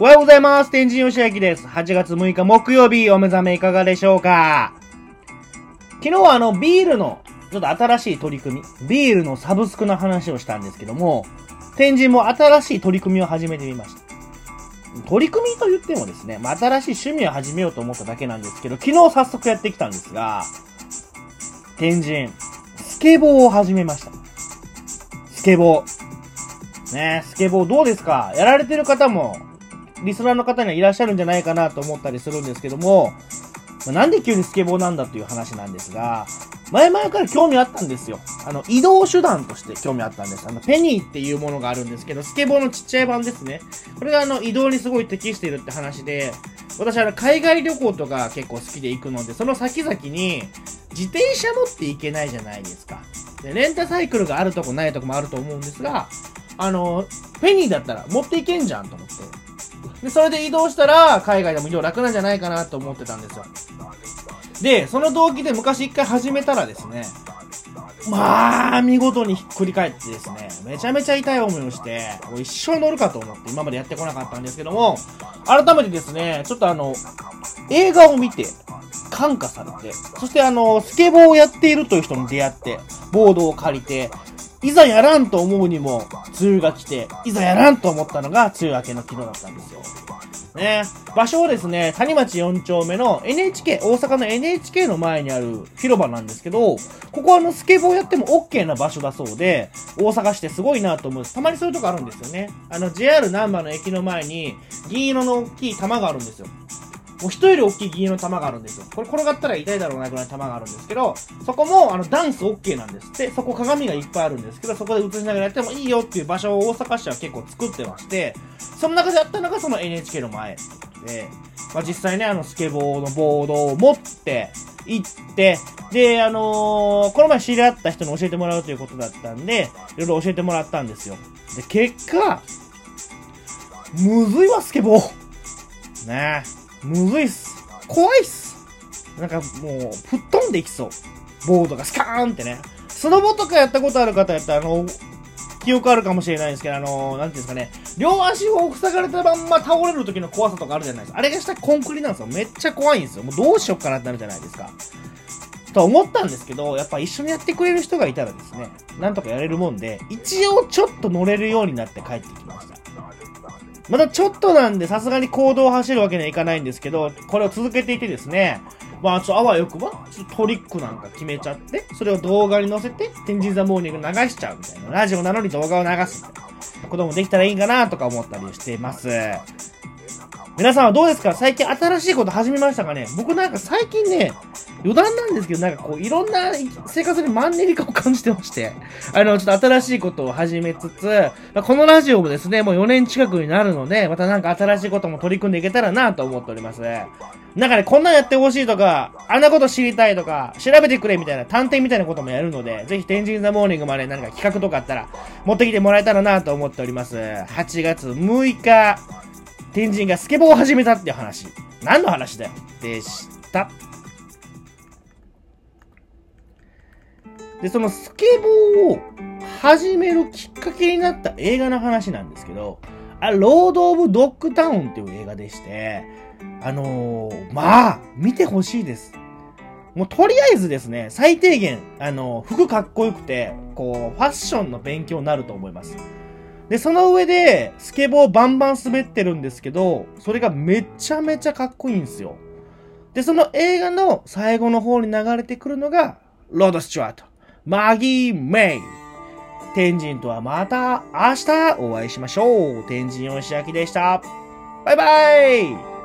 おはようございます。天神吉明です。8月6日木曜日、お目覚めいかがでしょうか昨日はあの、ビールの、ちょっと新しい取り組み、ビールのサブスクの話をしたんですけども、天神も新しい取り組みを始めてみました。取り組みと言ってもですね、まあ、新しい趣味を始めようと思っただけなんですけど、昨日早速やってきたんですが、天神、スケボーを始めました。スケボー。ねスケボーどうですか？やられてる方も、リスナーの方にはいらっしゃるんじゃないかなと思ったりするんですけども、まあなんで急にスケボーなんだという話なんですが、前々から興味あったんですよ。あの、移動手段として興味あったんです。あの、ペニーっていうものがあるんですけど、スケボーのちっちゃい版ですね。これがあの、移動にすごい適しているって話で、私あの、海外旅行とか結構好きで行くので、その先々に、自転車持って行けないじゃないですか。で、レンタサイクルがあるとこないとこもあると思うんですが、あの、ペニーだったら持っていけんじゃんと思って。で、それで移動したら、海外でも移動楽なんじゃないかなと思ってたんですよ。で、その動機で昔一回始めたらですね、まあ、見事にひっくり返ってですね、めちゃめちゃ痛い思いをして、もう一生乗るかと思って今までやってこなかったんですけども、改めてですね、ちょっとあの、映画を見て、感化されて、そしてあの、スケボーをやっているという人に出会って、ボードを借りて、いざやらんと思うにも、梅雨が来て、いざやらんと思ったのが、梅雨明けの昨日だったんですよ。ね、場所はですね、谷町4丁目の NHK、大阪の NHK の前にある広場なんですけど、ここはあの、スケボーやっても OK な場所だそうで、大阪市ってすごいなと思うたまにそういうとこあるんですよね。あの、JR 難波の駅の前に、銀色の大きい玉があるんですよ。もう人より大きい銀色の玉があるんですよ。これ転がったら痛いだろうなぐらいの玉があるんですけど、そこもあのダンス OK なんですって、そこ鏡がいっぱいあるんですけど、そこで映しながらやってもいいよっていう場所を大阪市は結構作ってまして、その中でやったのがその NHK の前ってことで、まあ、実際ね、あのスケボーのボードを持って、行って、で、あのーこの前知り合った人に教えてもらうということだったんで、いろいろ教えてもらったんですよ。で、結果、むずいわ、スケボー。ねえ、むずいっす。怖いっす。なんかもう、吹っ飛んでいきそう。ボードがスカーンってね。スノボとかやったことある方やったら、あの、記憶あるかもしれないんですけど、あの、なんていうんですかね、両足を塞がれたまんま倒れる時の怖さとかあるじゃないですか。あれが下コンクリなんですよ。めっちゃ怖いんですよ。もうどうしよっかなってなるじゃないですか。と思ったんですけど、やっぱ一緒にやってくれる人がいたらですね、なんとかやれるもんで、一応ちょっと乗れるようになって帰ってきました。まだちょっとなんで、さすがに行動を走るわけにはいかないんですけど、これを続けていてですね、まあ、ちょっとあわよくば、トリックなんか決めちゃって、それを動画に載せて、天神ザモーニング流しちゃうみたいな。ラジオなのに動画を流すみたいなこともできたらいいかなとか思ったりしています。皆さんはどうですか？最近新しいこと始めましたかね？僕なんか最近ね、余談なんですけど、なんかこう、いろんな生活にマンネリ化を感じてまして、あの、ちょっと新しいことを始めつつ、まあこのラジオもですね、もう4年近くになるので、またなんか新しいことも取り組んでいけたらなと思っております。なんかね、こんなんやってほしいとか、あんなこと知りたいとか、調べてくれみたいな、探偵みたいなこともやるので、ぜひ天神ザモーニングまで何か企画とかあったら、持ってきてもらえたらなと思っております。8月6日、天神がスケボーを始めたっていう話。何の話だよでした。で、そのスケボーを始めるきっかけになった映画の話なんですけど、あ、ロード・オブ・ドッグタウンっていう映画でして、あのー、まあ、見てほしいです。もうとりあえずですね、最低限、あのー、服かっこよくて、こう、ファッションの勉強になると思います。で、その上で、スケボーバンバン滑ってるんですけど、それがめちゃめちゃかっこいいんですよ。で、その映画の最後の方に流れてくるのが、ロード・スチュワート、マギー・メイ。天神とはまた明日お会いしましょう。天神よしあきでした。バイバイ